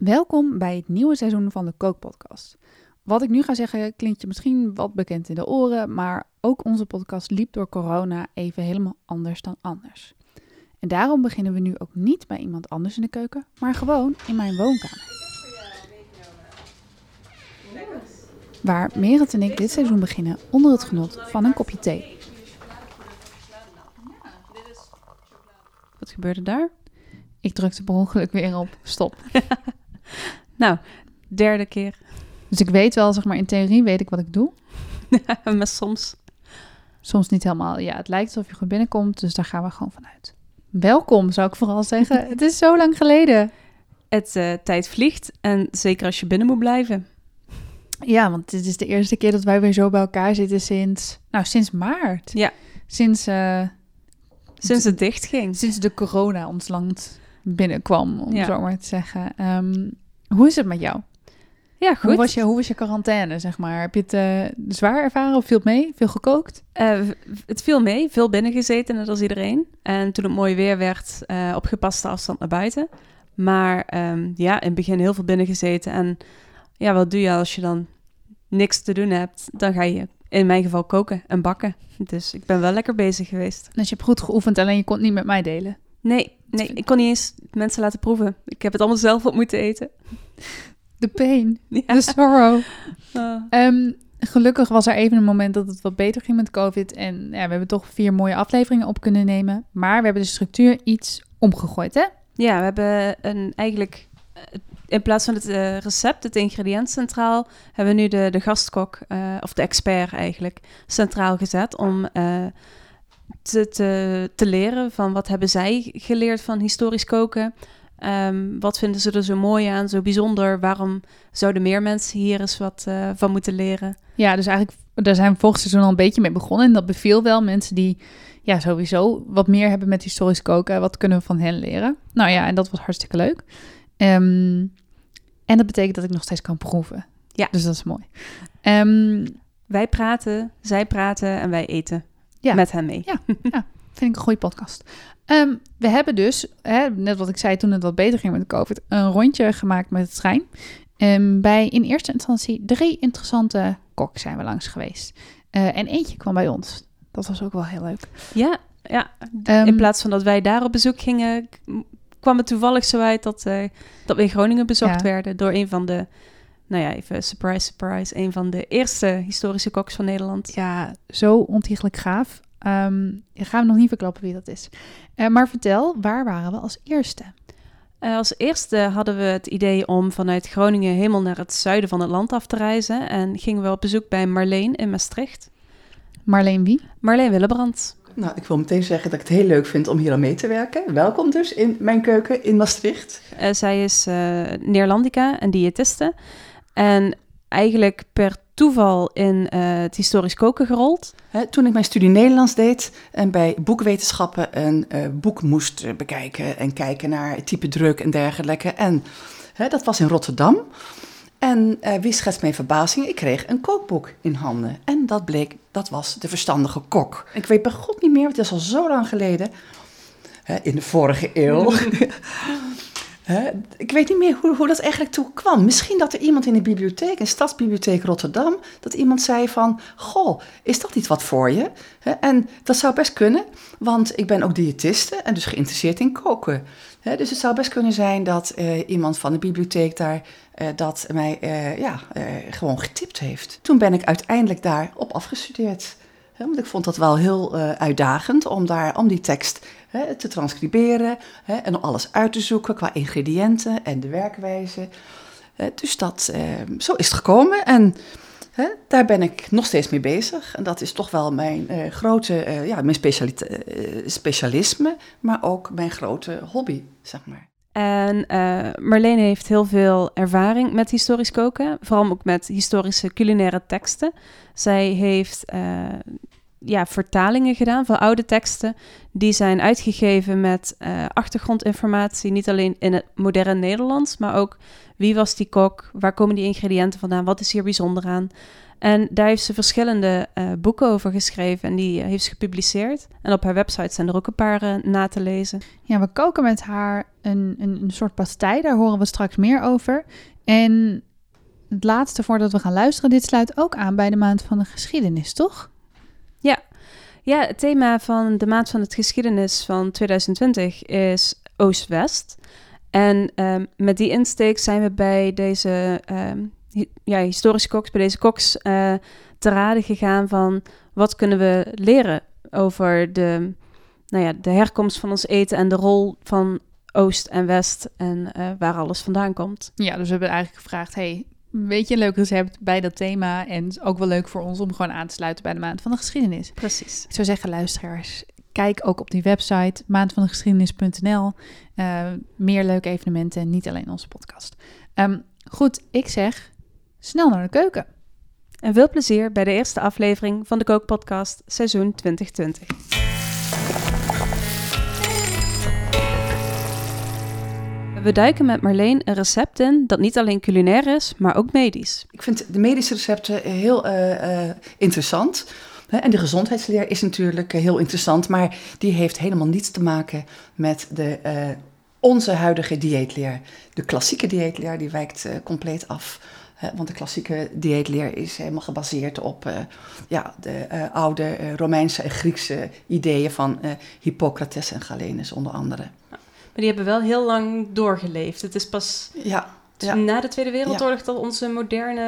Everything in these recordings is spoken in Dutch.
Welkom bij het nieuwe seizoen van de Kookpodcast. Wat ik nu ga zeggen klinkt je misschien wat bekend in de oren, maar ook onze podcast liep door corona even helemaal anders dan anders. En daarom beginnen we nu ook niet bij iemand anders in de keuken, maar gewoon in mijn woonkamer. Waar Merit en ik dit seizoen beginnen onder het genot van een kopje thee. Wat gebeurde daar? Ik drukte per ongeluk weer op stop. Nou, derde keer. Dus ik weet wel, zeg maar, in theorie weet ik wat ik doe. maar soms. Soms niet helemaal. Ja, het lijkt alsof je goed binnenkomt, dus daar gaan we gewoon vanuit. Welkom, zou ik vooral zeggen. het is zo lang geleden. Het eh, tijd vliegt en zeker als je binnen moet blijven. Ja, want dit is de eerste keer dat wij weer zo bij elkaar zitten sinds, nou, sinds maart. Ja. Sinds, eh, Sinds het dicht ging. sinds de corona ons land binnenkwam, om Ja. zo maar te zeggen. Ehm, hoe is het met jou? Ja, goed. Hoe was, je, hoe was je quarantaine, zeg maar? Heb je het eh, zwaar ervaren of viel het mee? Veel gekookt? Eh, het viel mee, veel binnen gezeten, net als iedereen. En toen het mooi weer werd, eh, op gepaste afstand naar buiten. Maar ehm, ja, in het begin heel veel binnen gezeten. En ja, wat doe je als je dan niks te doen hebt? Dan ga je in mijn geval koken en bakken. Dus ik ben wel lekker bezig geweest. Dus je hebt goed geoefend, alleen je kon het niet met mij delen. Nee, nee, ik kon niet eens mensen laten proeven. Ik heb het allemaal zelf op moeten eten. De pain, Ja. de sorrow. Ah. Ehm, gelukkig was er even een moment dat het wat beter ging met COVID. En ja, we hebben toch vier mooie afleveringen op kunnen nemen. Maar we hebben de structuur iets omgegooid, hè? Ja, we hebben een, eigenlijk eh, in plaats van het eh, recept, het ingrediënt centraal, hebben we nu de, de gastkok, eh, of de expert eigenlijk, centraal gezet om te, te, te leren van wat hebben zij geleerd van historisch koken. Ehm, wat vinden ze er zo mooi aan, zo bijzonder? Waarom zouden meer mensen hier eens wat eh, van moeten leren? Ja, dus eigenlijk, daar zijn we vorig seizoen al een beetje mee begonnen. En dat beviel wel mensen die ja, sowieso wat meer hebben met historisch koken. Wat kunnen we van hen leren? Nou ja, en dat was hartstikke leuk. Ehm, en dat betekent dat ik nog steeds kan proeven. Ja. Dus dat is mooi. Ehm, Wij praten, zij praten en wij eten Ja. met hen mee. Vind ik een goede podcast. Ehm, we hebben dus, hè, net wat ik zei toen het wat beter ging met de COVID, een rondje gemaakt met het trein. Ehm, bij in eerste instantie drie interessante koks zijn we langs geweest. Eh, en eentje kwam bij ons. Dat was ook wel heel leuk. Ja, ja. Ehm, in plaats van dat wij daar op bezoek gingen, kwam het toevallig zo uit dat, eh, dat we in Groningen bezocht Ja. werden door een van de, nou ja, even surprise, surprise, een van de eerste historische koks van Nederland. Ja, zo ontiegelijk gaaf. Ehm ik ga hem nog niet verklappen wie dat is. Eh, maar vertel, waar waren we als eerste? Eh, als eerste hadden we het idee om vanuit Groningen helemaal naar het zuiden van het land af te reizen en gingen we op bezoek bij Marleen in Maastricht. Marleen wie? Marleen Willebrand. Nou, ik wil meteen zeggen dat ik het heel leuk vind om hier aan mee te werken. Welkom dus in mijn keuken in Maastricht. Eh, zij is eh Neerlandica en diëtiste. En eigenlijk per toeval in eh, het historisch koken gerold. Hè, toen ik mijn studie Nederlands deed en bij boekwetenschappen een eh, boek moest eh, bekijken en kijken naar type druk en dergelijke. En hè, dat was in Rotterdam. En eh, wie schetst mijn verbazing? Ik kreeg een kookboek in handen. En dat bleek, dat was De Verstandige Kok. Ik weet bij god niet meer, want het is al zo lang geleden. Hè, in de vorige eeuw. Hè, ik weet niet meer hoe, hoe dat eigenlijk toe kwam. Misschien dat er iemand in de bibliotheek, een stadsbibliotheek Rotterdam, dat iemand zei van, goh, is dat niet wat voor je? Hè, en dat zou best kunnen, want ik ben ook diëtiste en dus geïnteresseerd in koken. Hè, dus het zou best kunnen zijn dat eh, iemand van de bibliotheek daar eh, dat mij eh, ja, eh, gewoon getipt heeft. Toen ben ik uiteindelijk daarop afgestudeerd. Want ik vond dat wel heel eh, uitdagend om, daar, om die tekst hè, te transcriberen hè, en alles uit te zoeken qua ingrediënten en de werkwijze. Dus dat, eh, zo is het gekomen en hè, daar ben ik nog steeds mee bezig. En dat is toch wel mijn eh, grote, eh, ja, mijn eh, specialisme, maar ook mijn grote hobby, zeg maar. En eh Marleen heeft heel veel ervaring met historisch koken. Vooral ook met historische culinaire teksten. Zij heeft eh, ja, vertalingen gedaan van oude teksten. Die zijn uitgegeven met eh, achtergrondinformatie. Niet alleen in het moderne Nederlands, maar ook wie was die kok? Waar komen die ingrediënten vandaan? Wat is hier bijzonder aan? En daar heeft ze verschillende uh, boeken over geschreven en die heeft ze gepubliceerd. En op haar website zijn er ook een paar na te lezen. Ja, we koken met haar een, een, een soort pastei, daar horen we straks meer over. En het laatste voordat we gaan luisteren, dit sluit ook aan bij de maand van de geschiedenis, toch? Ja, het thema van de maand van de geschiedenis van 2020 is Oost-West. En um, met die insteek zijn we bij deze um, ja, historische koks, bij deze koks uh, te raden gegaan van wat kunnen we leren over de, nou ja, de herkomst van ons eten en de rol van Oost en West en uh, waar alles vandaan komt. Ja, dus we hebben eigenlijk gevraagd, hey, weet je een leuk recept bij dat thema en ook wel leuk voor ons om gewoon aan te sluiten bij de maand van de geschiedenis. Precies. Ik zou zeggen, luisteraars, kijk ook op die website maandvandegeschiedenis.nl. Uh, meer leuke evenementen, niet alleen onze podcast. Um, goed, ik zeg snel naar de keuken. En veel plezier bij de eerste aflevering van de Kookpodcast seizoen 2020. We duiken met Marleen een recept in dat niet alleen culinair is, maar ook medisch. Ik vind de medische recepten heel uh, uh, interessant. En de gezondheidsleer is natuurlijk heel interessant, maar die heeft helemaal niets te maken met de, onze huidige dieetleer. De klassieke dieetleer die wijkt compleet af. want de klassieke dieetleer is helemaal gebaseerd op ja, de oude Romeinse en Griekse ideeën van Hippocrates en Galenus onder andere. Maar die hebben wel heel lang doorgeleefd. Het is pas ja. Ja. Na de Tweede Wereldoorlog ja. dat onze moderne...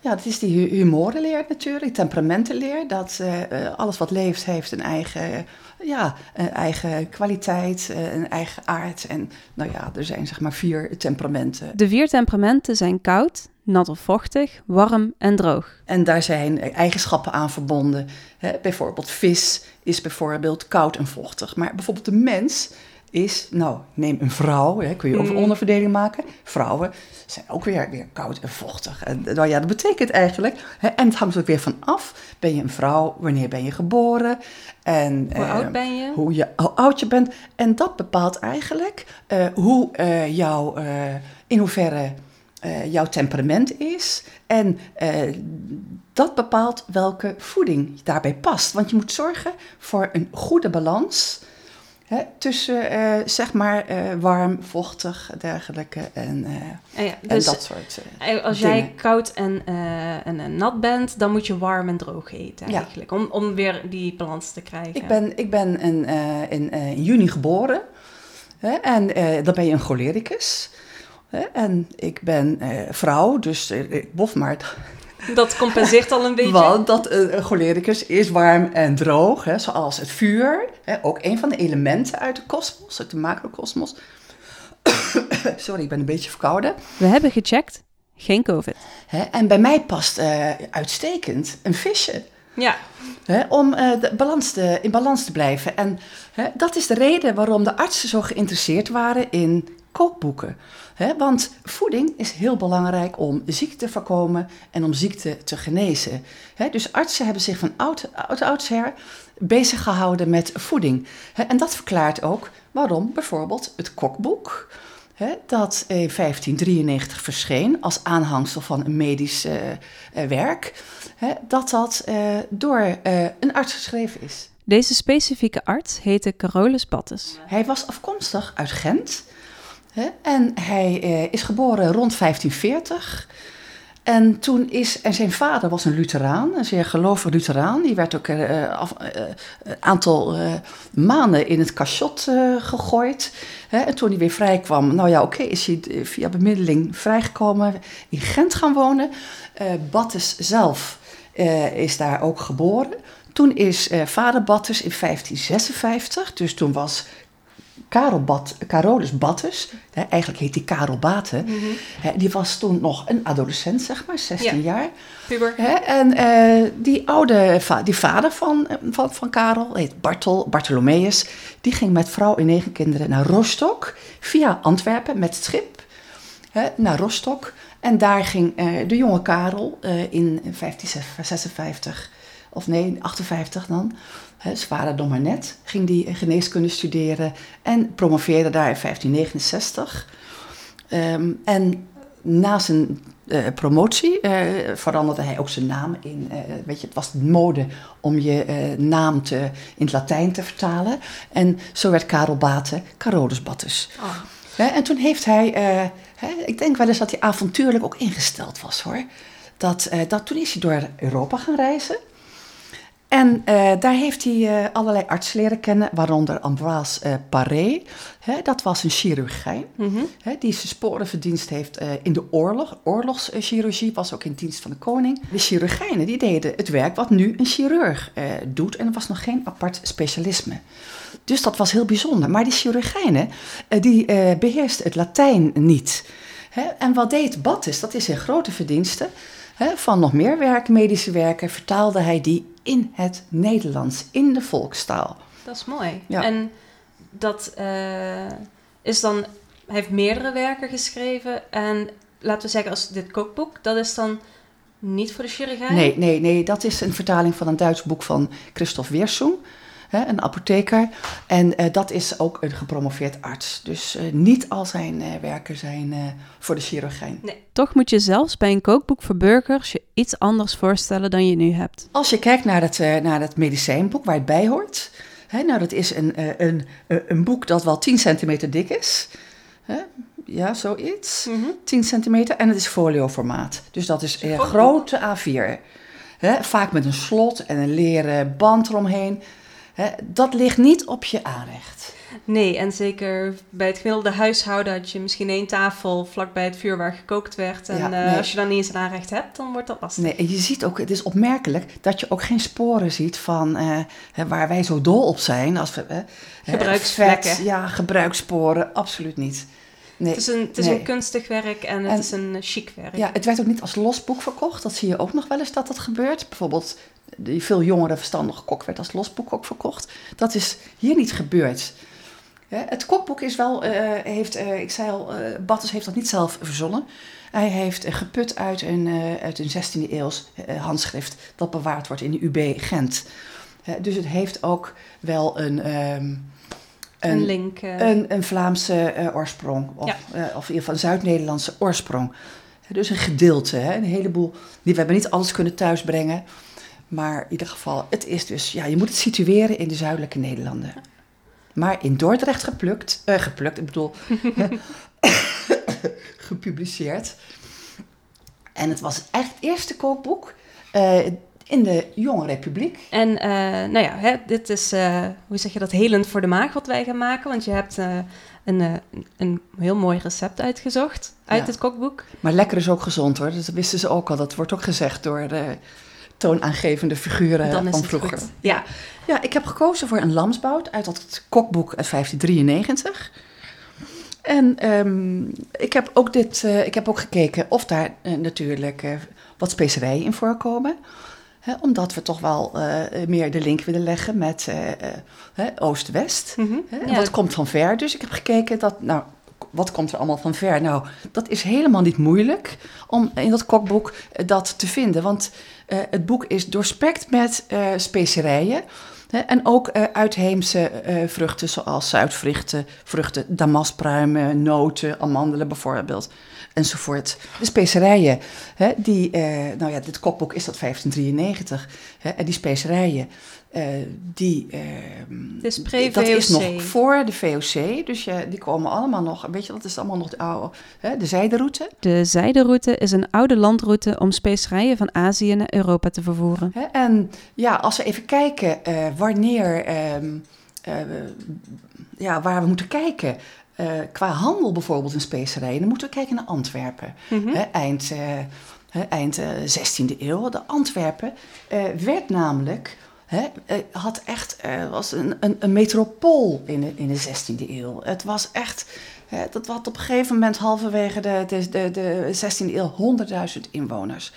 Ja, dat is die humorenleer natuurlijk, temperamentenleer. Dat uh, alles wat leeft heeft een eigen, ja, een eigen kwaliteit, een eigen aard. En nou ja, er zijn zeg maar vier temperamenten. De vier temperamenten zijn koud, nat of vochtig, warm en droog. En daar zijn eigenschappen aan verbonden. Hè, bijvoorbeeld vis is bijvoorbeeld koud en vochtig. Maar bijvoorbeeld de mens is, nou, neem een vrouw, hè, kun je over onderverdeling maken. Vrouwen zijn ook weer, weer koud en vochtig. En nou ja, dat betekent eigenlijk, hè, en het hangt ook weer van af, ben je een vrouw, wanneer ben je geboren? En, hoe uh, oud ben je? Hoe, je? hoe oud je bent. En dat bepaalt eigenlijk uh, hoe uh, jouw, in hoeverre jouw temperament is. En dat bepaalt welke voeding daarbij past. Want je moet zorgen voor een goede balans Hè, tussen uh, zeg maar uh, warm, vochtig, dergelijke en, uh, ja, dus en dat soort Als dingen. jij koud en, en, en, nat bent, dan moet je warm en droog eten eigenlijk. Om, om weer die balans te krijgen. Ik ben, ik ben in, in, in juni geboren. Hè, en dan ben je een cholericus. Hè, en ik ben vrouw, dus ik bof maar dat compenseert al een beetje. Want dat uh, een cholericus is warm en droog, hè, zoals het vuur. Hè, ook een van de elementen uit de kosmos, uit de macrokosmos. Sorry, ik ben een beetje verkouden. We hebben gecheckt, geen COVID. Hè, en bij mij past uh, uitstekend een visje. Ja. Hè, om uh, de balans te, in balans te blijven. En hè, dat is de reden waarom de artsen zo geïnteresseerd waren in kookboeken. He, want voeding is heel belangrijk om ziekte te voorkomen en om ziekte te genezen. He, dus artsen hebben zich van oud, oud oudsher bezig gehouden met voeding. He, en dat verklaart ook waarom bijvoorbeeld het kokboek, dat in 1593 verscheen als aanhangsel van een medisch uh, werk, dat dat uh, door een arts geschreven is. Deze specifieke arts heette Carolus Battes. Hij was afkomstig uit Gent. En hij eh, is geboren rond 1540. En toen is, en zijn vader was een Lutheraan, een zeer gelovig Lutheraan. Die werd ook een uh, uh, aantal maanden in het cachot gegooid. Hè? En toen hij weer vrij kwam, nou ja, oké, is hij via bemiddeling vrijgekomen, in Gent gaan wonen. Battes zelf is daar ook geboren. Toen is vader Battes in 1556, dus toen was Karel Bat, Carolus Battes, hè, eigenlijk heet hij Karel Baten, mm -hmm. hè, die was toen nog een adolescent, zeg maar, 16 ja. jaar. Puber. Hè, en uh, die oude, die vader van, van, van Karel, heet Bartel, Bartholomeus, die ging met vrouw en negen kinderen naar Rostock, via Antwerpen met het schip, hè, naar Rostock. En daar ging uh, de jonge Karel uh, in 1556, of nee, 58 dan, vader nog maar net, ging die geneeskunde studeren en promoveerde daar in 1569. Um, en na zijn eh, promotie eh, veranderde hij ook zijn naam in. eh, weet je, het was mode om je naam te, in het Latijn te vertalen. En zo werd Karel Baten Carolus Battus. Hè, en toen heeft hij, hè, ik denk wel eens dat hij avontuurlijk ook ingesteld was hoor. Dat, dat, toen is hij door Europa gaan reizen. En eh, daar heeft hij eh, allerlei artsen leren kennen, waaronder Ambroise eh, Paré. Hè, dat was een chirurgijn Mhm. hè, die zijn sporenverdienst heeft in de oorlog. Oorlogschirurgie was ook in dienst van de koning. De chirurgijnen die deden het werk wat nu een chirurg doet. En er was nog geen apart specialisme. Dus dat was heel bijzonder. Maar die chirurgijnen, die eh beheersten het Latijn niet. Hè? En wat deed Battus, dat is zijn grote verdienste. Van nog meer werken, medische werken, vertaalde hij die in het Nederlands, in de volkstaal. Dat is mooi. Ja. En dat eh, is dan... Hij heeft meerdere werken geschreven. En laten we zeggen, als dit kookboek, dat is dan niet voor de chirurgijn? Nee, nee, nee, dat is een vertaling van een Duits boek van Christoph Weerszoen, hè, een apotheker. En eh, dat is ook een gepromoveerd arts. Dus eh, niet al zijn eh, werken zijn voor de chirurgijn. Toch moet je zelfs bij een kookboek voor burgers je iets anders voorstellen dan je nu hebt. Als je kijkt naar het, eh, naar medicijnboek waar het bij hoort. Hè, nou, dat is een, een, een, boek dat wel 10 centimeter dik is. Hè? Ja, zoiets. 10 centimeter en het is folioformaat. Dus dat is grote A4. Hè, vaak met een slot en een leren band eromheen. Hè, dat ligt niet op je aanrecht. Nee, en zeker bij het gemiddelde huishouden had je misschien één tafel vlakbij het vuur waar gekookt werd. En Ja, eh, als je dan niet eens een aanrecht hebt, dan wordt dat lastig. Nee, en je ziet ook, het is opmerkelijk dat je ook geen sporen ziet van eh, waar wij zo dol op zijn. Als we, hè, Gebruiksvlekken. vet, ja, gebruikssporen, absoluut niet. Nee. Het is, een, het is Nee. een kunstig werk en het En- is een chic werk. Ja, het werd ook niet als los boek verkocht. Dat zie je ook nog wel eens dat dat gebeurt. Bijvoorbeeld, die veel jongere verstandige kok werd als losboek ook verkocht. Dat is hier niet gebeurd. Het kokboek is wel, eh, heeft, eh, ik zei al, eh Battes heeft dat niet zelf verzonnen. Hij heeft geput uit een, uit een 16e eeuws handschrift dat bewaard wordt in de UB Gent. Dus het heeft ook wel een, ehm, een link. een, een Vlaamse oorsprong, of, Ja. of in ieder geval een Zuid-Nederlandse oorsprong. Dus een gedeelte, hè, een heleboel. Die, we hebben niet alles kunnen thuisbrengen. Maar in ieder geval, het is dus, ja, je moet het situeren in de zuidelijke Nederlanden. Maar in Dordrecht geplukt, eh, geplukt, ik bedoel, gepubliceerd. En het was echt het eerste kookboek eh, in de Jonge Republiek. En eh, nou ja, hè, dit is, hoe zeg je dat, helend voor de maag wat wij gaan maken. Want je hebt een, een heel mooi recept uitgezocht uit Ja. het kookboek. Maar lekker is ook gezond hoor. Dat wisten ze ook al. Dat wordt ook gezegd door de toonaangevende figuren Dan is van vroeger. goed. Ja, Ja, ik heb gekozen voor een lamsbout uit dat kokboek uit 1593. En ehm, ik heb ook dit, eh, ik heb ook gekeken of daar eh, natuurlijk eh, wat specerijen in voorkomen. Hè, omdat we toch wel meer de link willen leggen met Oost-West. Hè, en wat komt van ver? Dus ik heb gekeken dat, nou, wat komt er allemaal van ver? Nou, dat is helemaal niet moeilijk om in dat kokboek eh, dat te vinden. Want eh, het boek is doorspekt met eh, specerijen. Hè, en ook uitheemse vruchten zoals zuidvruchten, vruchten, damaspruimen, noten, amandelen bijvoorbeeld, enzovoort. De specerijen, hè, die, nou ja, dit kokboek is dat 1593. Hè, en die specerijen, die, eh, Het is dat is nog voor de VOC, dus je, die komen allemaal nog, weet je, dat is allemaal nog de oude, hè, de zijderoute. De zijderoute is een oude landroute om specerijen van Azië naar Europa te vervoeren. Hè? En ja, als we even kijken eh, wanneer, ehm, eh, ja, waar we moeten kijken. eh, qua handel bijvoorbeeld in specerijen, dan moeten we kijken naar Antwerpen. Mhm. Hè, eind, eh, hè, eind eh, 16e eeuw. De Antwerpen eh, werd namelijk, hè, eh, had echt, eh, was een, een, een metropool in de, in de 16e eeuw. Het was echt, dat had op een gegeven moment halverwege de, de, de, de 16e eeuw 100.000 inwoners.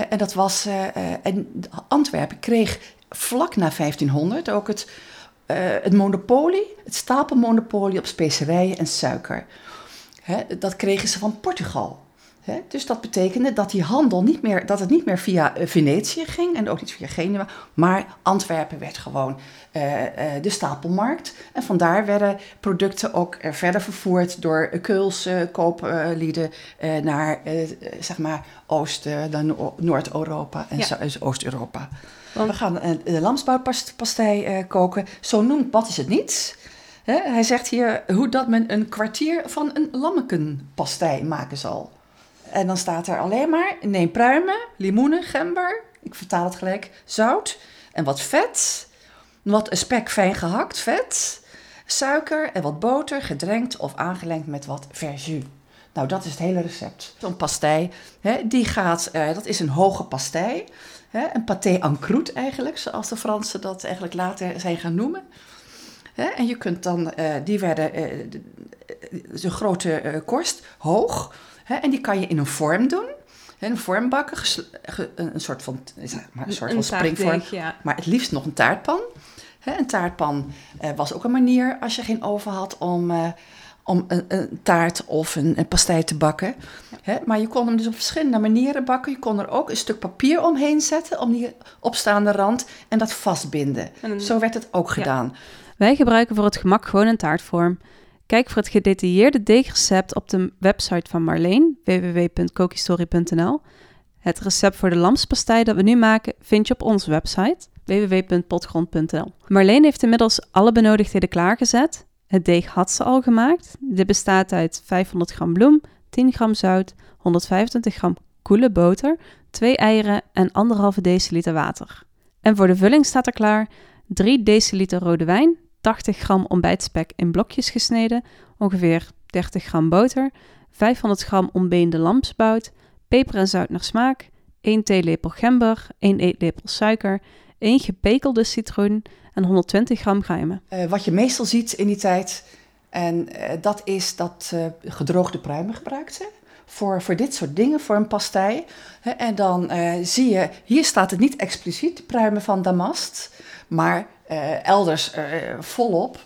En dat was, eh, en Antwerpen kreeg vlak na 1500 ook het, eh, het monopolie, het stapelmonopolie op specerijen en suiker. Dat kregen ze van Portugal. Hè? Dus dat betekende dat die handel niet meer, dat het niet meer via eh, Venetië ging en ook niet via Genua, maar Antwerpen werd gewoon eh, eh, de stapelmarkt. En vandaar werden producten ook verder vervoerd door Keulse kooplieden naar zeg maar Oost, Noord-Europa en Ja. Oost-Europa. Want- We gaan een lamsboutpastei koken. Zo noemt Bad is het niet. Hè, hij zegt hier hoe dat men een kwartier van een lammekenpastei maken zal. En dan staat er alleen maar, neem pruimen, limoenen, gember, ik vertaal het gelijk, zout en wat vet, wat spek fijn gehakt vet, suiker en wat boter, gedrenkt of aangelengd met wat verjus. Nou, dat is het hele recept. Zo'n pastei, hè, die gaat, eh, dat is een hoge pastei, hè, een pâté en croûte eigenlijk, zoals de Fransen dat eigenlijk later zijn gaan noemen. Hè, en je kunt dan, eh, die werden, eh, de- grote eh, korst, hoog, hè, en die kan je in een vorm doen. Een vorm bakken, een soort van, zeg maar, een soort van springvorm. ja. Maar het liefst nog een taartpan. Een taartpan eh, was ook een manier, als je geen oven had, om, eh, om een, een taart of een, een pastei te bakken. Maar je kon hem dus op verschillende manieren bakken. Je kon er ook een stuk papier omheen zetten, om die opstaande rand, en dat vastbinden. En een- Zo werd het ook Ja. gedaan. Wij gebruiken voor het gemak gewoon een taartvorm. Kijk voor het gedetailleerde deegrecept op de website van Marleen, www.cookhistorie.nl. Het recept voor de lamspastei dat we nu maken vind je op onze website, www.potgrond.nl. Marleen heeft inmiddels alle benodigdheden klaargezet. Het deeg had ze al gemaakt. Dit bestaat uit 500 gram bloem, 10 gram zout, 125 gram koele boter, 2 eieren en 1,5 deciliter water. En voor de vulling staat er klaar 3 deciliter rode wijn, 80 gram ontbijtspek in blokjes gesneden, ongeveer 30 gram boter, 500 gram ontbeende lamsbout, peper en zout naar smaak, 1 theelepel gember, 1 eetlepel suiker, 1 gepekelde citroen en 120 gram geheimen. Eh, wat je meestal ziet in die tijd, en eh, dat is dat eh, gedroogde pruimen gebruikten. Voor, voor dit soort dingen, voor een pastei. En dan zie je, hier staat het niet expliciet, pruimen van damast, maar eh, elders eh, volop.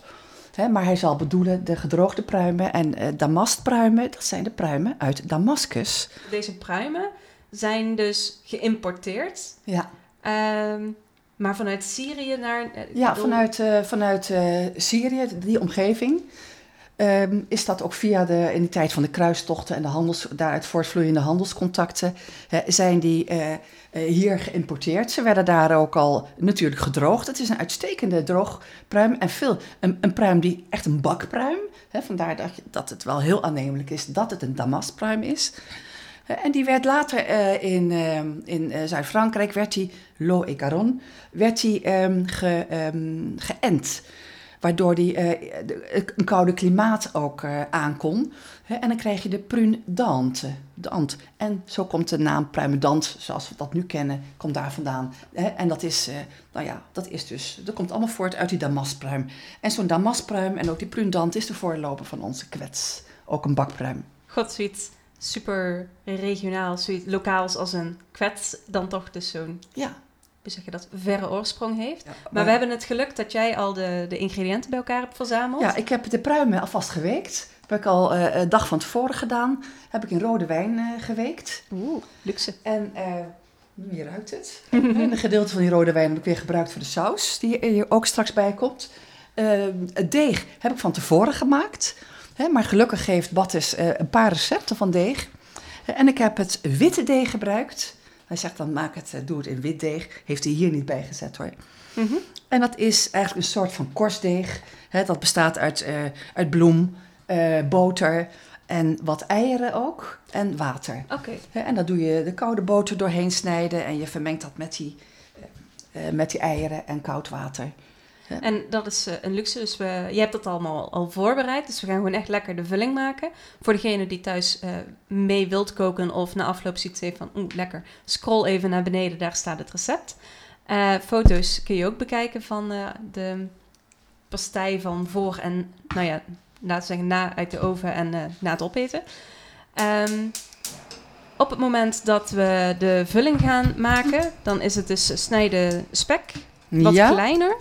Hè, maar hij zal bedoelen de gedroogde pruimen en eh, damastpruimen, dat zijn de pruimen uit Damascus. Deze pruimen zijn dus geïmporteerd, Ja, ehm, maar vanuit Syrië naar... ja bedoel- vanuit, vanuit Syrië, die omgeving. ehm, is dat ook via de, in de tijd van de kruistochten en de handels, daaruit voortvloeiende handelscontacten, hè, zijn die hier geïmporteerd. Ze werden daar ook al natuurlijk gedroogd. Het is een uitstekende droogpruim en veel, een, een pruim die echt een bakpruim, hè, vandaar dat, dat het wel heel aannemelijk is dat het een damastpruim is. Hè, En die werd later eh, in, in eh, Zuid-Frankrijk, werd die, Lo et Garonne, werd die ehm, ge, ehm, geënt. Waardoor die eh, de- een koude klimaat ook eh aankon. En dan krijg je de dante. Dant. En zo komt de naam pruimendant, zoals we dat nu kennen, komt daar vandaan. En dat is, eh, nou ja, dat is dus, dat komt allemaal voort uit die damaspruim. En zo'n damaspruim en ook die prune dant is de voorloper van onze kwets. Ook een bakpruim. God, zoiets super regionaal, zoiets lokaals als een kwets, dan toch dus zo'n, Ja. Hoe zeg je dat, verre oorsprong heeft. Ja, Maar we hebben het geluk dat jij al de, de ingrediënten bij elkaar hebt verzameld. Ja, ik heb de pruimen alvast geweekt. Dat heb ik al eh, een dag van tevoren gedaan. Heb ik in rode wijn eh, geweekt. Oeh, luxe. En eh, je ruikt het. en een gedeelte van die rode wijn heb ik weer gebruikt voor de saus, die hier ook straks bij komt. Eh, het deeg heb ik van tevoren gemaakt. Hè, maar gelukkig geeft Battes eh, een paar recepten van deeg. En ik heb het witte deeg gebruikt. Hij zegt dan maak het, eh, doe het in wit deeg. Heeft hij hier niet bij gezet hoor. Mhm. En dat is eigenlijk een soort van korstdeeg. Hè, dat bestaat uit, eh, uit bloem, eh, boter en wat eieren ook. En water. Oké. Hè, en dan doe je de koude boter doorheen snijden en je vermengt dat met die, met die eieren en koud water. En dat is eh, een luxe, dus we, je hebt dat allemaal al voorbereid. Dus we gaan gewoon echt lekker de vulling maken. Voor degene die thuis eh, mee wilt koken of na afloop ziet van... Oeh, lekker, scroll even naar beneden, daar staat het recept. Eh, foto's kun je ook bekijken van de pastei van voor en, nou ja, laten we zeggen, na uit de oven en na het opeten. Ehm, op het moment dat we de vulling gaan maken, dan is het dus snijden spek, wat ja, kleiner.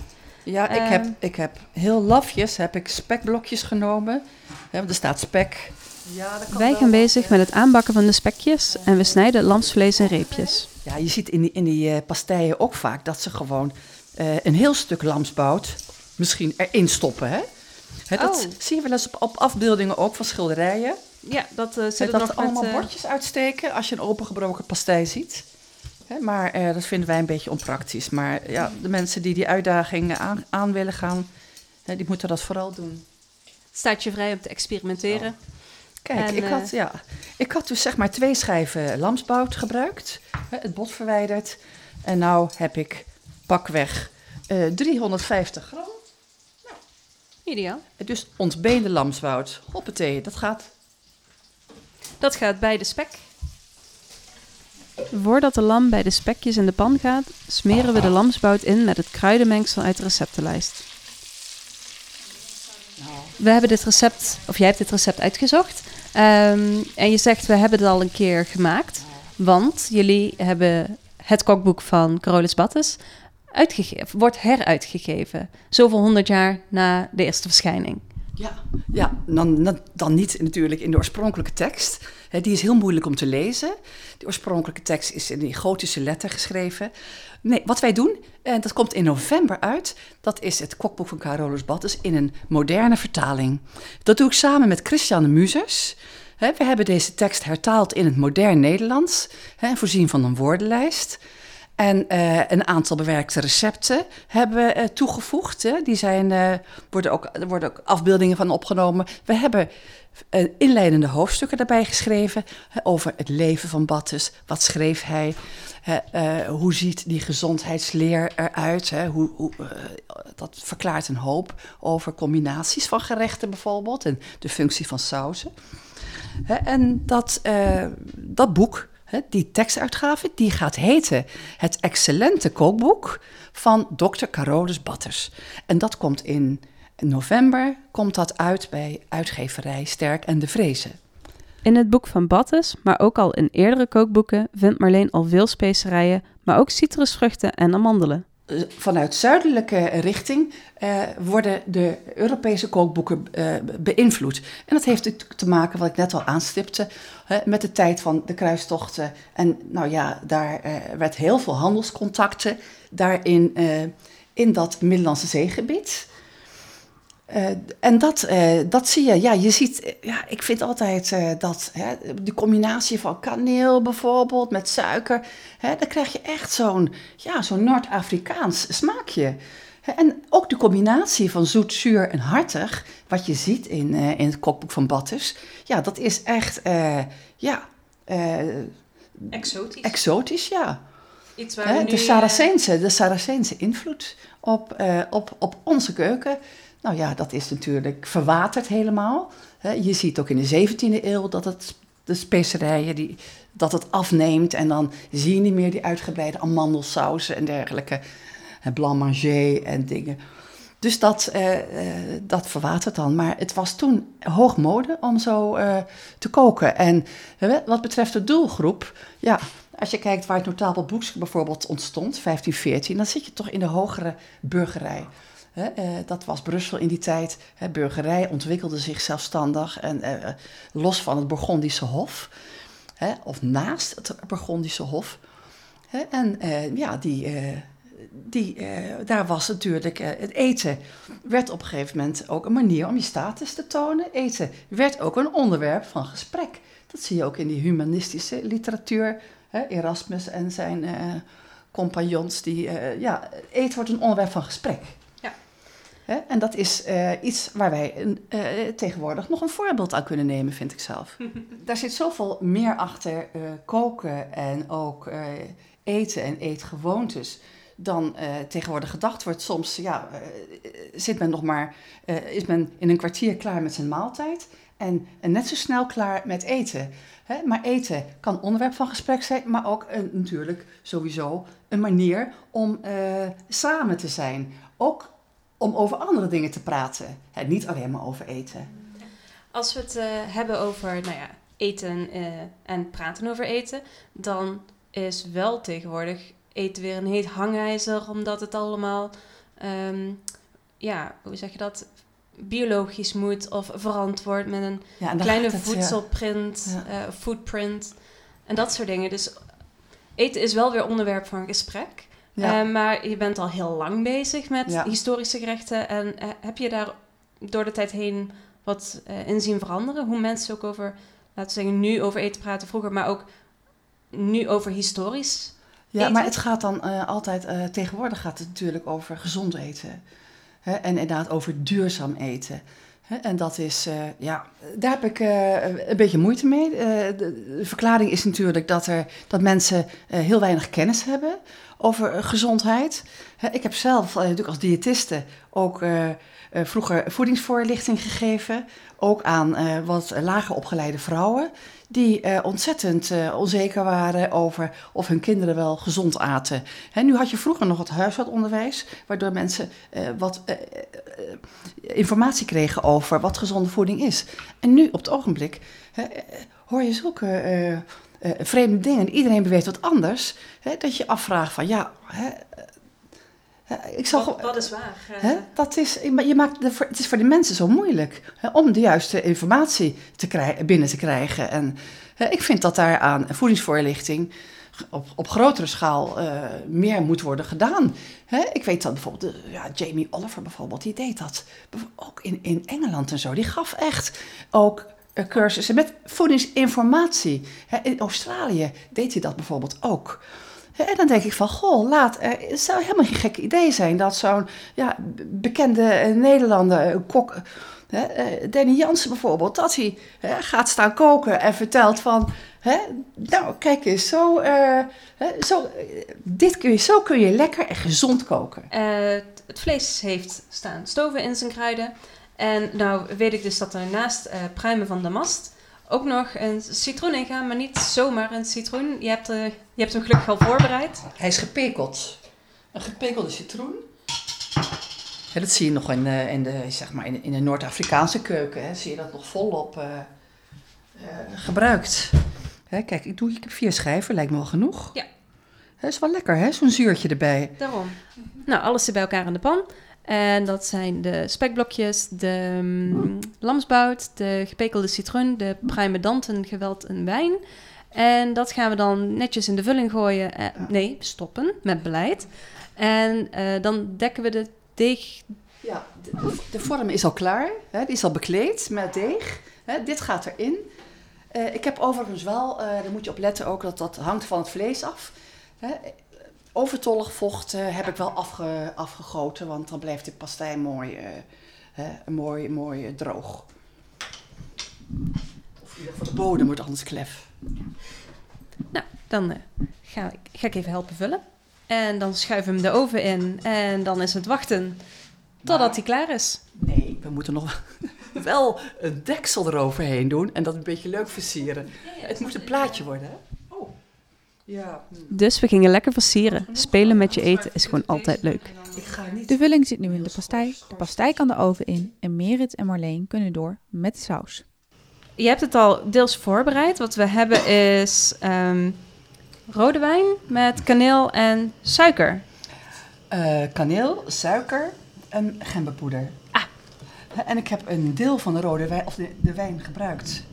Ja ik, Ehm. heb, ik heb heel lafjes heb ik spekblokjes genomen. Hè, want er staat spek, Ja, dat kan Wij gaan bezig met het aanbakken van de spekjes en we snijden het lamsvlees in reepjes. Ja, je ziet in die, in die eh, pastijen ook vaak dat ze gewoon eh, een heel stuk lamsbout misschien erin stoppen. Hè? Hè, dat Oh. zie je wel eens op, op afbeeldingen ook van schilderijen. Ja, dat uh, zit er dat nog er allemaal met... bordjes uitsteken als je een opengebroken pastei ziet. Maar eh, dat vinden wij een beetje onpraktisch. Maar ja, de mensen die die uitdaging aan, aan willen gaan, hè, die moeten dat vooral doen. staat je vrij om te experimenteren. Kijk, En, ik, eh, had, ja, ik had dus zeg maar twee schijven lamsbout gebruikt, het bot verwijderd. En nou heb ik pakweg eh 350 gram. Ideaal. Dus ontbeende lamsbout. Hoppatee, dat gaat. Dat gaat bij de spek. Voordat de lam bij de spekjes in de pan gaat, smeren we de lamsbout in met het kruidenmengsel uit de receptenlijst. We hebben dit recept, of jij hebt dit recept uitgezocht. Ehm, en je zegt, we hebben het al een keer gemaakt. Want jullie hebben het kookboek van Carolus Battes wordt heruitgegeven. Zoveel honderd jaar na de eerste verschijning. Ja, ja dan, dan, niet natuurlijk in de oorspronkelijke tekst. Die is heel moeilijk om te lezen. De oorspronkelijke tekst is in die gotische letter geschreven. Nee, wat wij doen, en dat komt in november uit, dat is het kookboek van Carolus Battes in een moderne vertaling. Dat doe ik samen met Christiane Muzers. Hè, we hebben deze tekst hertaald in het modern Nederlands, voorzien van een woordenlijst. En eh, een aantal bewerkte recepten hebben eh, toegevoegd. Hè. Die zijn, eh, worden ook, er worden ook afbeeldingen van opgenomen. We hebben inleidende hoofdstukken daarbij geschreven over het leven van Battes. Wat schreef hij? Hoe ziet die gezondheidsleer eruit? Hè? Hoe, hoe, dat verklaart een hoop over combinaties van gerechten bijvoorbeeld en de functie van sauzen. En dat, dat boek, die tekstuitgave, die gaat heten Het Excellente Kookboek van Dr. Carolus Batters. En dat komt in november komt dat uit bij uitgeverij Sterk en de Vrezen. In het boek van Battes, maar ook al in eerdere kookboeken, vindt Marleen al veel specerijen, maar ook citrusvruchten en amandelen. Vanuit zuidelijke richting eh, worden de Europese kookboeken eh, beïnvloed. En dat heeft te maken, wat ik net al aanstipte, met de tijd van de kruistochten. En nou ja, daar eh, werd heel veel handelscontacten daarin eh, in dat Middellandse zeegebied. Eh, en dat, eh, dat zie je. Ja, je ziet, eh, ja, ik vind altijd dat hè, de combinatie van kaneel bijvoorbeeld met suiker, hè, dan krijg je echt zo'n ja, zo'n Noord-Afrikaans smaakje. En ook de combinatie van zoet, zuur en hartig, wat je ziet in, in het kookboek van Batters, ja, dat is echt, ja, Exotisch. exotisch, ja. Iets Hè, de Saraceense, de Saraceense invloed op, op, op onze keuken. Nou ja, dat is natuurlijk verwaterd helemaal. Je ziet ook in de 17e eeuw dat het, de specerijen, die, dat het afneemt. En dan zie je niet meer die uitgebreide amandelsausen en dergelijke. En blanc manger en dingen. Dus dat, eh, eh, dat verwatert dan. Maar het was toen hoog mode om zo eh, te koken. En wat betreft de doelgroep, ja, als je kijkt waar het notabel boekje bijvoorbeeld ontstond, 1514, dan zit je toch in de hogere burgerij. Eh, dat was Brussel in die tijd. Burgerij ontwikkelde zich zelfstandig en eh, los van het Burgondische Hof, of naast het Burgondische Hof. En eh, ja, die, eh, die, eh, daar was natuurlijk eh, het eten. Werd op een gegeven moment ook een manier om je status te tonen. Eten werd ook een onderwerp van gesprek. Dat zie je ook in die humanistische literatuur. Erasmus en zijn eh, compagnons. Die, eh, ja, eten wordt een onderwerp van gesprek. Hè, en dat is eh, iets waar wij een, eh, tegenwoordig nog een voorbeeld aan kunnen nemen, vind ik zelf. Daar zit zoveel meer achter eh, koken en ook eten en eetgewoontes dan tegenwoordig gedacht wordt. Soms ja, zit men nog maar, is men in een kwartier klaar met zijn maaltijd en, en net zo snel klaar met eten. Hè? Maar eten kan onderwerp van gesprek zijn, maar ook een, natuurlijk sowieso een manier om samen te zijn. Ook om over andere dingen te praten. Hè? Niet alleen maar over eten. Als we het eh, hebben over nou ja, eten eh, en praten over eten, dan is wel tegenwoordig eten weer een heet hangijzer, omdat het allemaal, ehm, ja, hoe zeg je dat, biologisch moet of verantwoord met een Ja, kleine het, voedselprint, Ja. eh, footprint en dat soort dingen. Dus eten is wel weer onderwerp van gesprek. Ja. Eh, maar je bent al heel lang bezig met Ja. historische gerechten. En eh, heb je daar door de tijd heen wat eh in zien veranderen? Hoe mensen ook over, laten we zeggen, nu over eten praten vroeger, maar ook nu over historisch. Ja, eten? maar het gaat dan altijd, tegenwoordig gaat het natuurlijk over gezond eten. Hè? En inderdaad over duurzaam eten. En dat is, eh, ja, daar heb ik eh, een beetje moeite mee. Eh, de, de verklaring is natuurlijk dat, er, dat mensen heel weinig kennis hebben over gezondheid. Ik heb zelf natuurlijk als diëtiste ook vroeger voedingsvoorlichting gegeven. Ook aan wat lager opgeleide vrouwen. Die eh, ontzettend eh, onzeker waren over of hun kinderen wel gezond aten. Hè, nu had je vroeger nog het huishoudonderwijs, waardoor mensen eh, wat informatie kregen over wat gezonde voeding is. En nu op het ogenblik hoor je zulke vreemde dingen. Iedereen beweegt wat anders. Hè, dat je afvraagt van ja, hè, ik zag. Wat, wat is waar? Eh, Hè? Dat is, je maakt de, het is voor de mensen zo moeilijk hè, om de juiste informatie te krijgen, binnen te krijgen. En hè, ik vind dat daar aan voedingsvoorlichting op, op grotere schaal eh, meer moet worden gedaan. Hè, ik weet dat bijvoorbeeld, ja, Jamie Oliver bijvoorbeeld, die deed dat. Ook in, in Engeland en zo. Die gaf echt ook eh, cursussen met voedingsinformatie. Hè, in Australië deed hij dat bijvoorbeeld ook. En dan denk ik van, goh, laat, eh, het zou helemaal geen gek idee zijn dat zo'n ja, bekende eh, Nederlander, eh, kok, Danny Jansen bijvoorbeeld, dat hij gaat staan koken en vertelt van, nou kijk eens, zo, zo, dit kun je, zo kun je lekker en gezond koken. Het vlees heeft staan stoven in zijn kruiden. En nou weet ik dus dat er naast pruimen van de mast ook nog een citroen in gaat, maar niet zomaar een citroen. Je hebt, eh, je hebt hem gelukkig al voorbereid. Hij is gepekeld. Een gepekelde citroen. Ja, dat zie je nog in de, in de, zeg maar in, in de Noord-Afrikaanse keuken. Hè, zie je dat nog volop eh, eh, gebruikt. Hè, kijk, ik, doe, ik heb vier schijven, lijkt me wel genoeg. Ja. Dat is wel lekker, hè? Zo'n zuurtje erbij. Daarom. Nou, alles zit bij elkaar in de pan. En dat zijn de spekblokjes, de mm, lamsbout, de gepekelde citroen, de pruimedanten, geweld en wijn. En dat gaan we dan netjes in de vulling gooien. eh, nee, stoppen met beleid. En eh, dan dekken we de deeg. Ja, de, de vorm is al klaar. Hè? Die is al bekleed met deeg. Hè? Dit gaat erin. Eh, ik heb overigens wel, eh, daar moet je op letten ook, dat dat hangt van het vlees af. Hè? Overtollig vocht heb ik wel afge, afgegoten, want dan blijft de pastei mooi, eh, hè, mooi, mooi eh, droog. Of in ieder geval de bodem wordt anders klef. Nou, dan eh, ga, ik, ga ik even helpen vullen. En dan schuiven we hem de oven in. En dan is het wachten totdat hij klaar is. Nee, we moeten nog wel een deksel eroverheen doen en dat een beetje leuk versieren. Het moet een plaatje worden, hè? Ja. Dus we gingen lekker versieren. Spelen met je eten is gewoon altijd leuk. De vulling zit nu in de pastei. De pastei kan de oven in en Merit en Marleen kunnen door met de saus. Je hebt het al deels voorbereid. Wat we hebben is ehm, rode wijn met kaneel en suiker. Eh, kaneel, suiker en gemberpoeder. Ah. En ik heb een deel van de rode wijn, of de, de wijn gebruikt,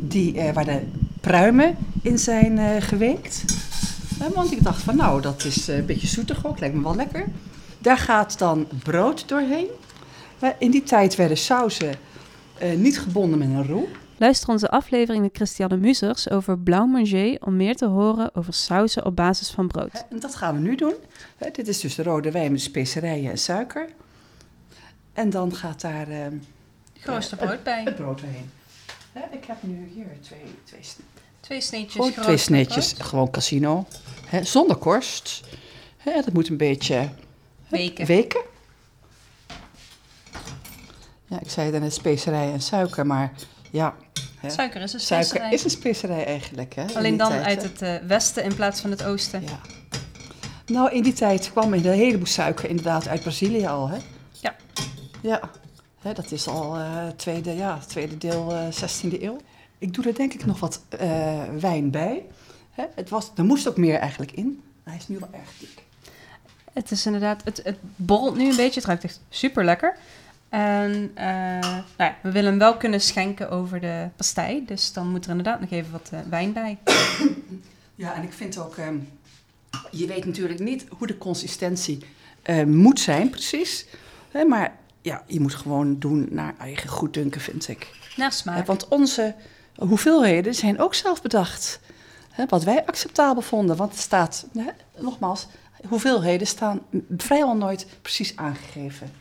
die, eh, waar de pruimen in zijn eh, geweekt. Eh, want ik dacht van nou, dat is eh, een beetje zoetig ook, lijkt me wel lekker. Daar gaat dan brood doorheen. In die tijd werden sauzen eh, niet gebonden met een roe. Luister onze aflevering met Christiane Musers over blauw manger om meer te horen over sauzen op basis van brood. En dat gaan we nu doen. Hè, dit is dus de rode wijn met specerijen en suiker. En dan gaat daar Geroosterd eh, brood bij. het brood doorheen. Hè, ik heb nu hier twee, twee, Twee sneetjes. gewoon twee sneetjes, gewoon casino. Hè, zonder korst. Hè, dat moet een beetje hè, Weken. weken. Ja, ik zei dan specerijen en suiker, maar ja, hè, Suiker is een suiker specerij. is een specerij eigenlijk. Hè, Alleen dan tijd, uit het eh, westen in plaats van het oosten. Ja. Nou, in die tijd kwam een heleboel suiker inderdaad uit Brazilië al, hè? Ja. Ja, hè, dat is al eh tweede, ja, tweede deel eh 16e eeuw. Ik doe er denk ik nog wat eh, wijn bij. Hè? Het was, er moest ook meer eigenlijk in. Hij is nu wel erg dik. Het is inderdaad, het, het borrelt nu een beetje. Het ruikt echt super lekker. En eh, nou ja, we willen hem wel kunnen schenken over de pastei. Dus dan moet er inderdaad nog even wat eh, wijn bij. Ja, en ik vind ook, ehm, je weet natuurlijk niet hoe de consistentie moet zijn, precies. Hè, maar ja, je moet gewoon doen naar eigen goeddunken, vind ik. Naar smaak. want onze hoeveelheden zijn ook zelf bedacht. Hè, wat wij acceptabel vonden, want het staat, hè, nogmaals, hoeveelheden staan vrijwel nooit precies aangegeven.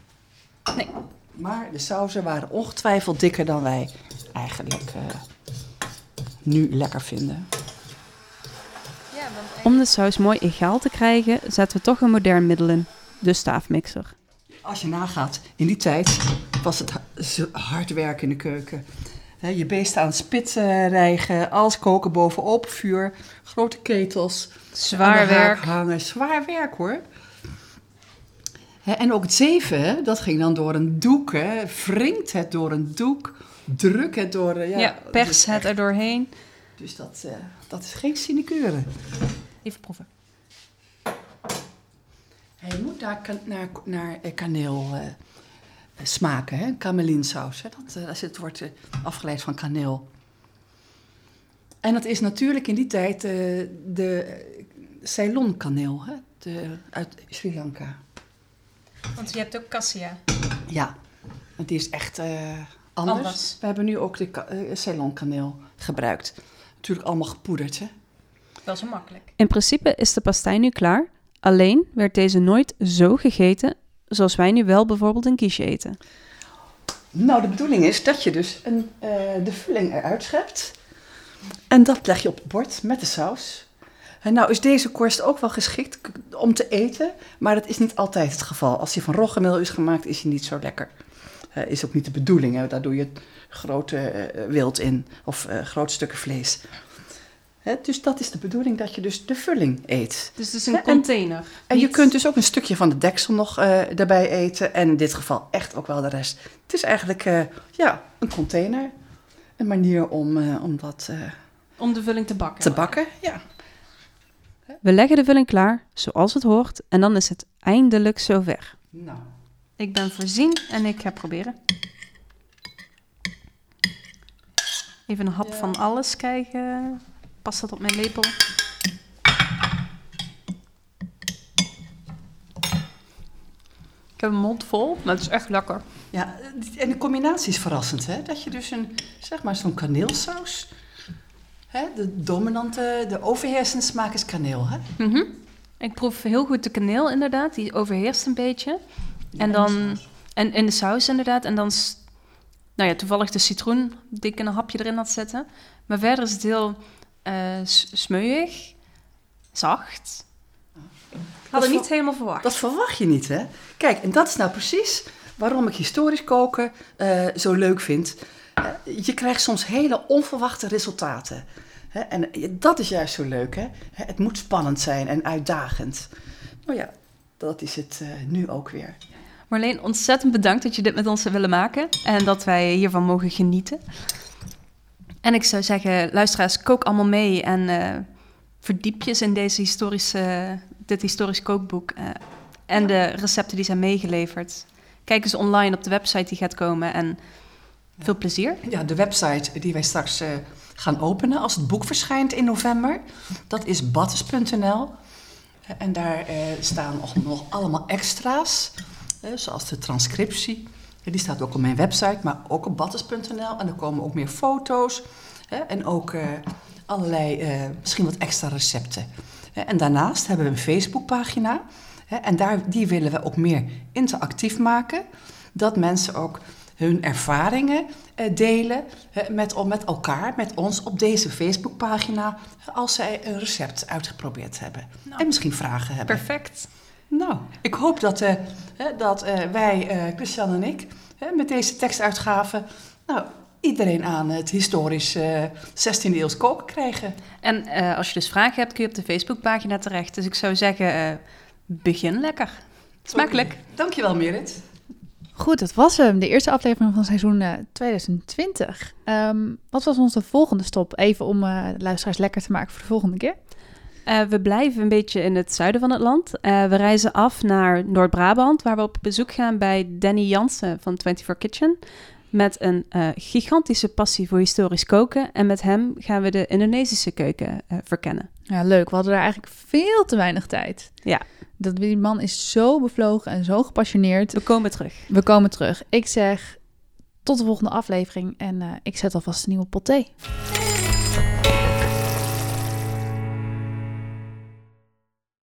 Nee. Maar de sauzen waren ongetwijfeld dikker dan wij eigenlijk eh, nu lekker vinden. Om de saus mooi egaal te krijgen, zetten we toch een modern middel in. De staafmixer. Als je nagaat, in die tijd was het hard werken in de keuken. Hè, je beesten aan het spit eh, rijgen, alles koken bovenop, vuur, grote ketels. Zwaar werk. hangen. Zwaar werk hoor. Hè, en ook het zeven, dat ging dan door een doek. Hè. Wringt het door een doek, druk het door... eh, Ja, Ja, pers dus het er doorheen. Dus dat, eh, dat is geen sinecure. Even proeven. Hij moet naar, kan- naar, naar eh, kaneel smaken, hè? Kamelinsaus. Hè? Dat, eh, als het wordt eh, afgeleid van kaneel. En dat is natuurlijk in die tijd eh, de eh, Ceylon-kaneel hè? De, uit Sri Lanka. Want je hebt ook cassia. Ja, en die is echt eh, anders. Anders. We hebben nu ook de eh, Ceylon-kaneel gebruikt. Natuurlijk allemaal gepoederd, hè? Wel zo makkelijk. In principe is de pastei nu klaar. Alleen werd deze nooit zo gegeten zoals wij nu wel bijvoorbeeld een quiche eten. Nou, de bedoeling is dat je dus een, eh, de vulling eruit schept. En dat leg je op het bord met de saus. En nou is deze korst ook wel geschikt om te eten, maar dat is niet altijd het geval. Als hij van roggemeel is gemaakt, is hij niet zo lekker. Eh, is ook niet de bedoeling, hè? daar doe je grote eh, wild in of grote stukken vlees. Hè, dus dat is de bedoeling, dat je dus de vulling eet. Dus het is een en- container. En je kunt dus ook een stukje van de deksel nog eh erbij eten. En in dit geval echt ook wel de rest. Het is eigenlijk eh, ja, een container. Een manier om, eh, om dat eh, Om de vulling te bakken. te bakken. Ja. We leggen de vulling klaar, zoals het hoort. En dan is het eindelijk zover. Nou, Ik ben voorzien en ik ga proberen. Even een hap Ja. van alles kijken. Past dat op mijn lepel? Ik heb een mond vol, maar het is echt lekker. ja, en de combinatie is verrassend. Hè? Dat je dus een, zeg maar zo'n kaneelsaus... Hè? De dominante, de overheersende smaak is kaneel. Hè? Mhm. Ik proef heel goed de kaneel inderdaad, die overheerst een beetje. En dan, en in de saus inderdaad, en dan, nou ja, toevallig de citroen die ik in een hapje erin had zitten. Maar verder is het heel eh s- smeuig, zacht. Dat niet helemaal verwacht. Dat verwacht je niet, hè? Kijk, en dat is nou precies waarom ik historisch koken eh, zo leuk vind. Eh, je krijgt soms hele onverwachte resultaten. Hè? En eh, dat is juist zo leuk, hè? Het moet spannend zijn en uitdagend. Nou ja, dat is het eh, nu ook weer. Marleen, ontzettend bedankt dat je dit met ons hebt willen maken en dat wij hiervan mogen genieten. En ik zou zeggen, luisteraars, kook allemaal mee en eh, verdiep je in deze historische, dit historisch kookboek eh, en de recepten die zijn meegeleverd. Kijk eens online op de website die gaat komen en veel plezier. Ja, de website die wij straks eh, gaan openen als het boek verschijnt in november, dat is battes.nl. En daar staan nog, allemaal extra's, zoals de transcriptie. Die staat ook op mijn website, maar ook op battes.nl. En er komen ook meer foto's hè, en ook eh, allerlei, eh, misschien wat extra recepten. En daarnaast hebben we een Facebookpagina. hè, En daar, die willen we ook meer interactief maken. Dat mensen ook hun ervaringen eh, delen hè, met, met elkaar, met ons op deze Facebookpagina. Als zij een recept uitgeprobeerd hebben. Nou, en misschien vragen hebben. Perfect. Nou, ik hoop dat, eh, hè, dat eh, wij, eh Christian en ik, hè, met deze tekstuitgave, nou, iedereen aan het historisch eh 16e eeuws koken krijgen. En eh, als je dus vragen hebt, kun je op de Facebookpagina terecht. Dus ik zou zeggen, eh, begin lekker. Smakelijk. Oké. Dankjewel, Merit. Goed, dat was hem. De eerste aflevering van seizoen eh, 2020. Ehm, wat was onze volgende stop? Even om eh, de luisteraars lekker te maken voor de volgende keer. Eh, we blijven een beetje in het zuiden van het land. Eh, we reizen af naar Noord-Brabant, waar we op bezoek gaan bij Danny Jansen van 24 Kitchen. Met een eh, gigantische passie voor historisch koken. En met hem gaan we de Indonesische keuken verkennen. Ja, leuk. We hadden daar eigenlijk veel te weinig tijd. Ja. Dat, die man is zo bevlogen en zo gepassioneerd. We komen terug. We komen terug. Ik zeg tot de volgende aflevering en ik zet alvast een nieuwe pot thee.